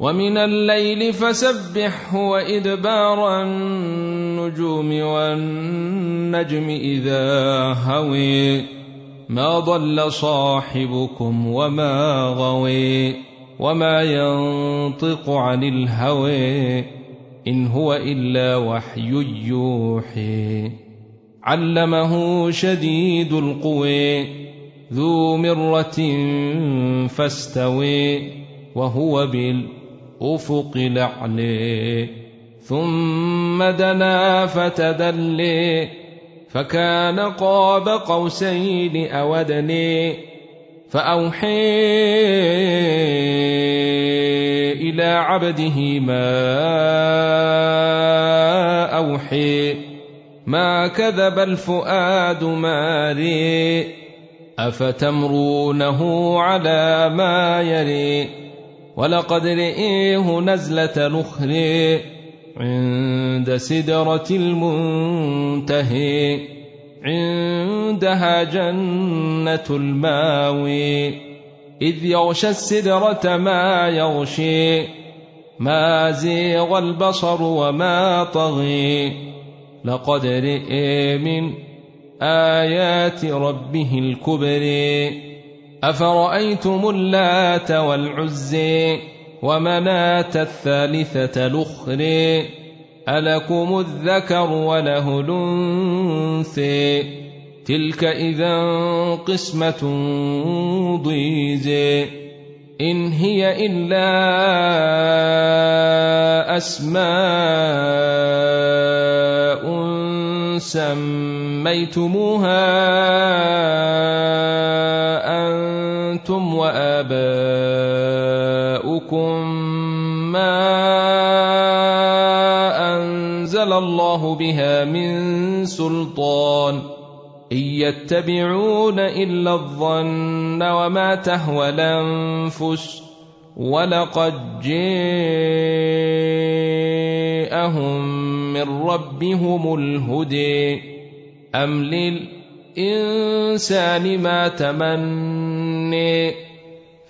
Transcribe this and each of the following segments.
ومن الليل فسبحه وإدبار النجوم والنجم إذا هوي ما ضل صاحبكم وما غوي وما ينطق عن الهوى إن هو إلا وحي يوحي. علمه شديد القوي ذو مرة فاستوي وهو بالأفق الأعلي ثم دنا فتدلي فكان قاب قوسين أودني فأوحي إلى عبده ما أوحي ما كذب الفؤاد ماري أفتمرونه على ما يري؟ ولقد رئيه نزلة نخري عند سدرة المنتهي عندها جنة الماوي. إذ يغشى السدرة ما يغشي ما زيغ البصر وما طغي. لقد رئي من آيات ربه الكبر أفرأيتم اللات والعزي ومناة الثالثة الأخرى؟ ألكم الذكر وله الأنثى. تلك إذا قسمة ضيزى. إن هي إلا أسماء سميتموها. أنتم وآباؤكم ما أنزل الله بها من سلطان إن يتبعون إلا الظن وما تهوى الأنفس ولقد جاءهم من ربهم الهدي أم للإنسان ما تمني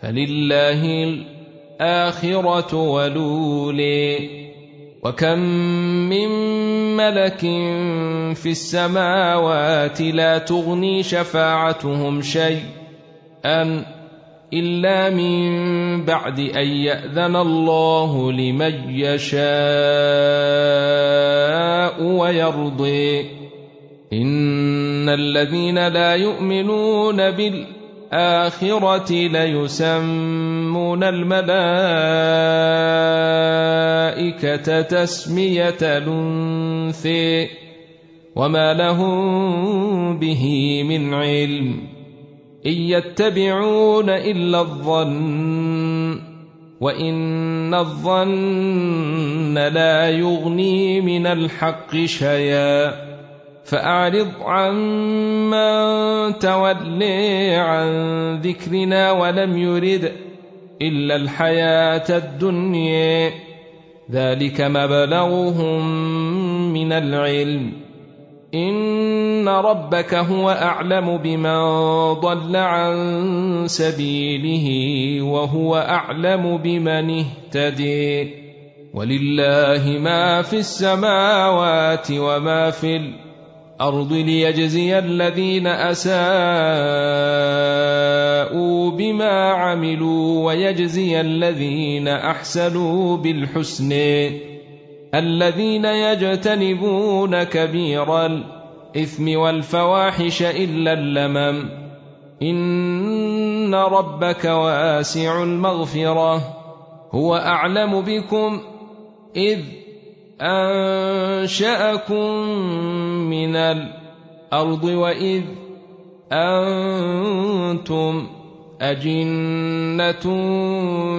فلله الآخرة ولولي. وكم من ملك في السماوات لا تغني شفاعتهم شيئا إلا من بعد أن يأذن الله لمن يشاء ويرضي. إن الذين لا يؤمنون بالآخرة ليسمون الملائكة تسمية الأنثي وما لهم به من علم إن يتبعون إلا الظن وإن الظن لا يغني من الحق شيئا فأعرض عمن تولي عن ذكرنا ولم يرد إلا الحياة الدنيا. ذلك مبلغهم من العلم. إن ربك هو أعلم بمن ضل عن سبيله وهو أعلم بمن اهتدي. ولله ما في السماوات وما في الأرض ليجزي الذين أساءوا بما عملوا ويجزي الذين أحسنوا بالحسن. الذين يجتنبون كبير الإثم والفواحش إلا اللمم. إن ربك واسع المغفرة. هو أعلم بكم إذ أنشأكم من الأرض وإذ أنتم أجنة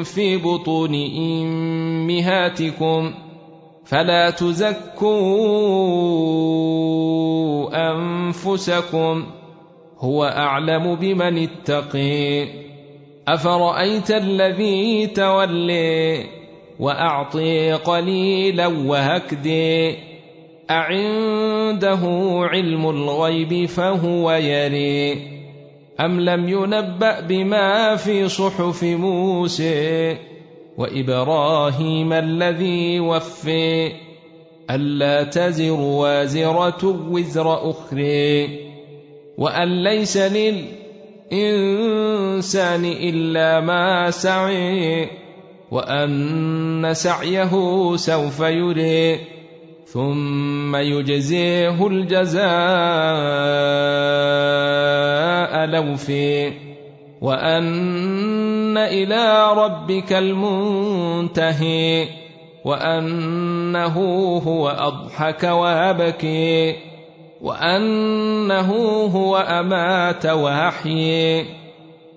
في بطون أمهاتكم ۖ فلا تزكوا انفسكم هو اعلم بمن اتقي افرايت الذي تولي وأعطي قليلا وهكدي أعنده علم الغيب فهو يري. أم لم ينبأ بما في صحف موسى وإبراهيم الذي وفي؟ ألا تزر وازرة وزر أخرى. وأن ليس للإنسان إلا ما سعي وان سعيه سوف يري ثم يجزيه الجزاء لوفي وان إلى ربك المنتهي وانه هو اضحك وابكي وانه هو امات واحيي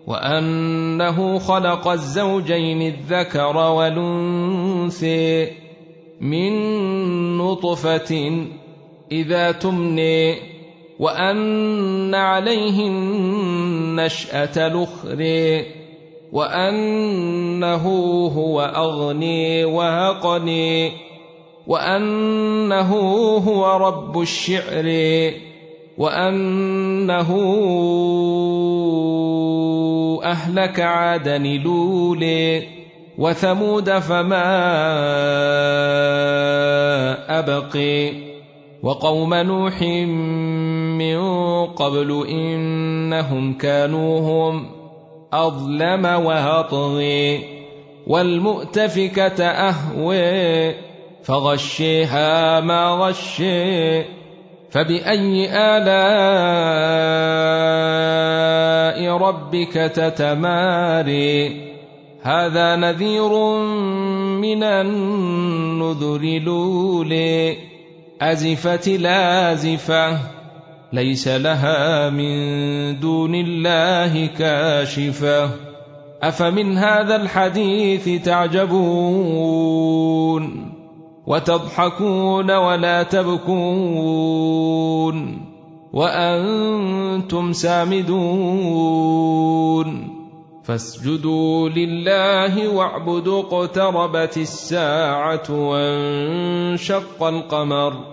وأنه خلق الزوجين الذكر والانثي من نطفة إذا تمني وأن عليه النشاه الأخرى وأنه هو أغني وأقني وأنه هو رب الشعر. وانه اهلك عادا لولي وثمود فما ابقي وقوم نوح من قبل انهم كانوا هم اظلم واطغي والمؤتفكه اهوي فغشيها ما غشي فبأي آلاء ربك تتماري؟ هذا نذير من النذر لولي أزفت لازفه ليس لها من دون الله كاشفة. أفمن هذا الحديث تعجبون؟ وتضحكون ولا تبكون وأنتم سامدون فاسجدوا لله واعبدوا اقتربت الساعة وانشق القمر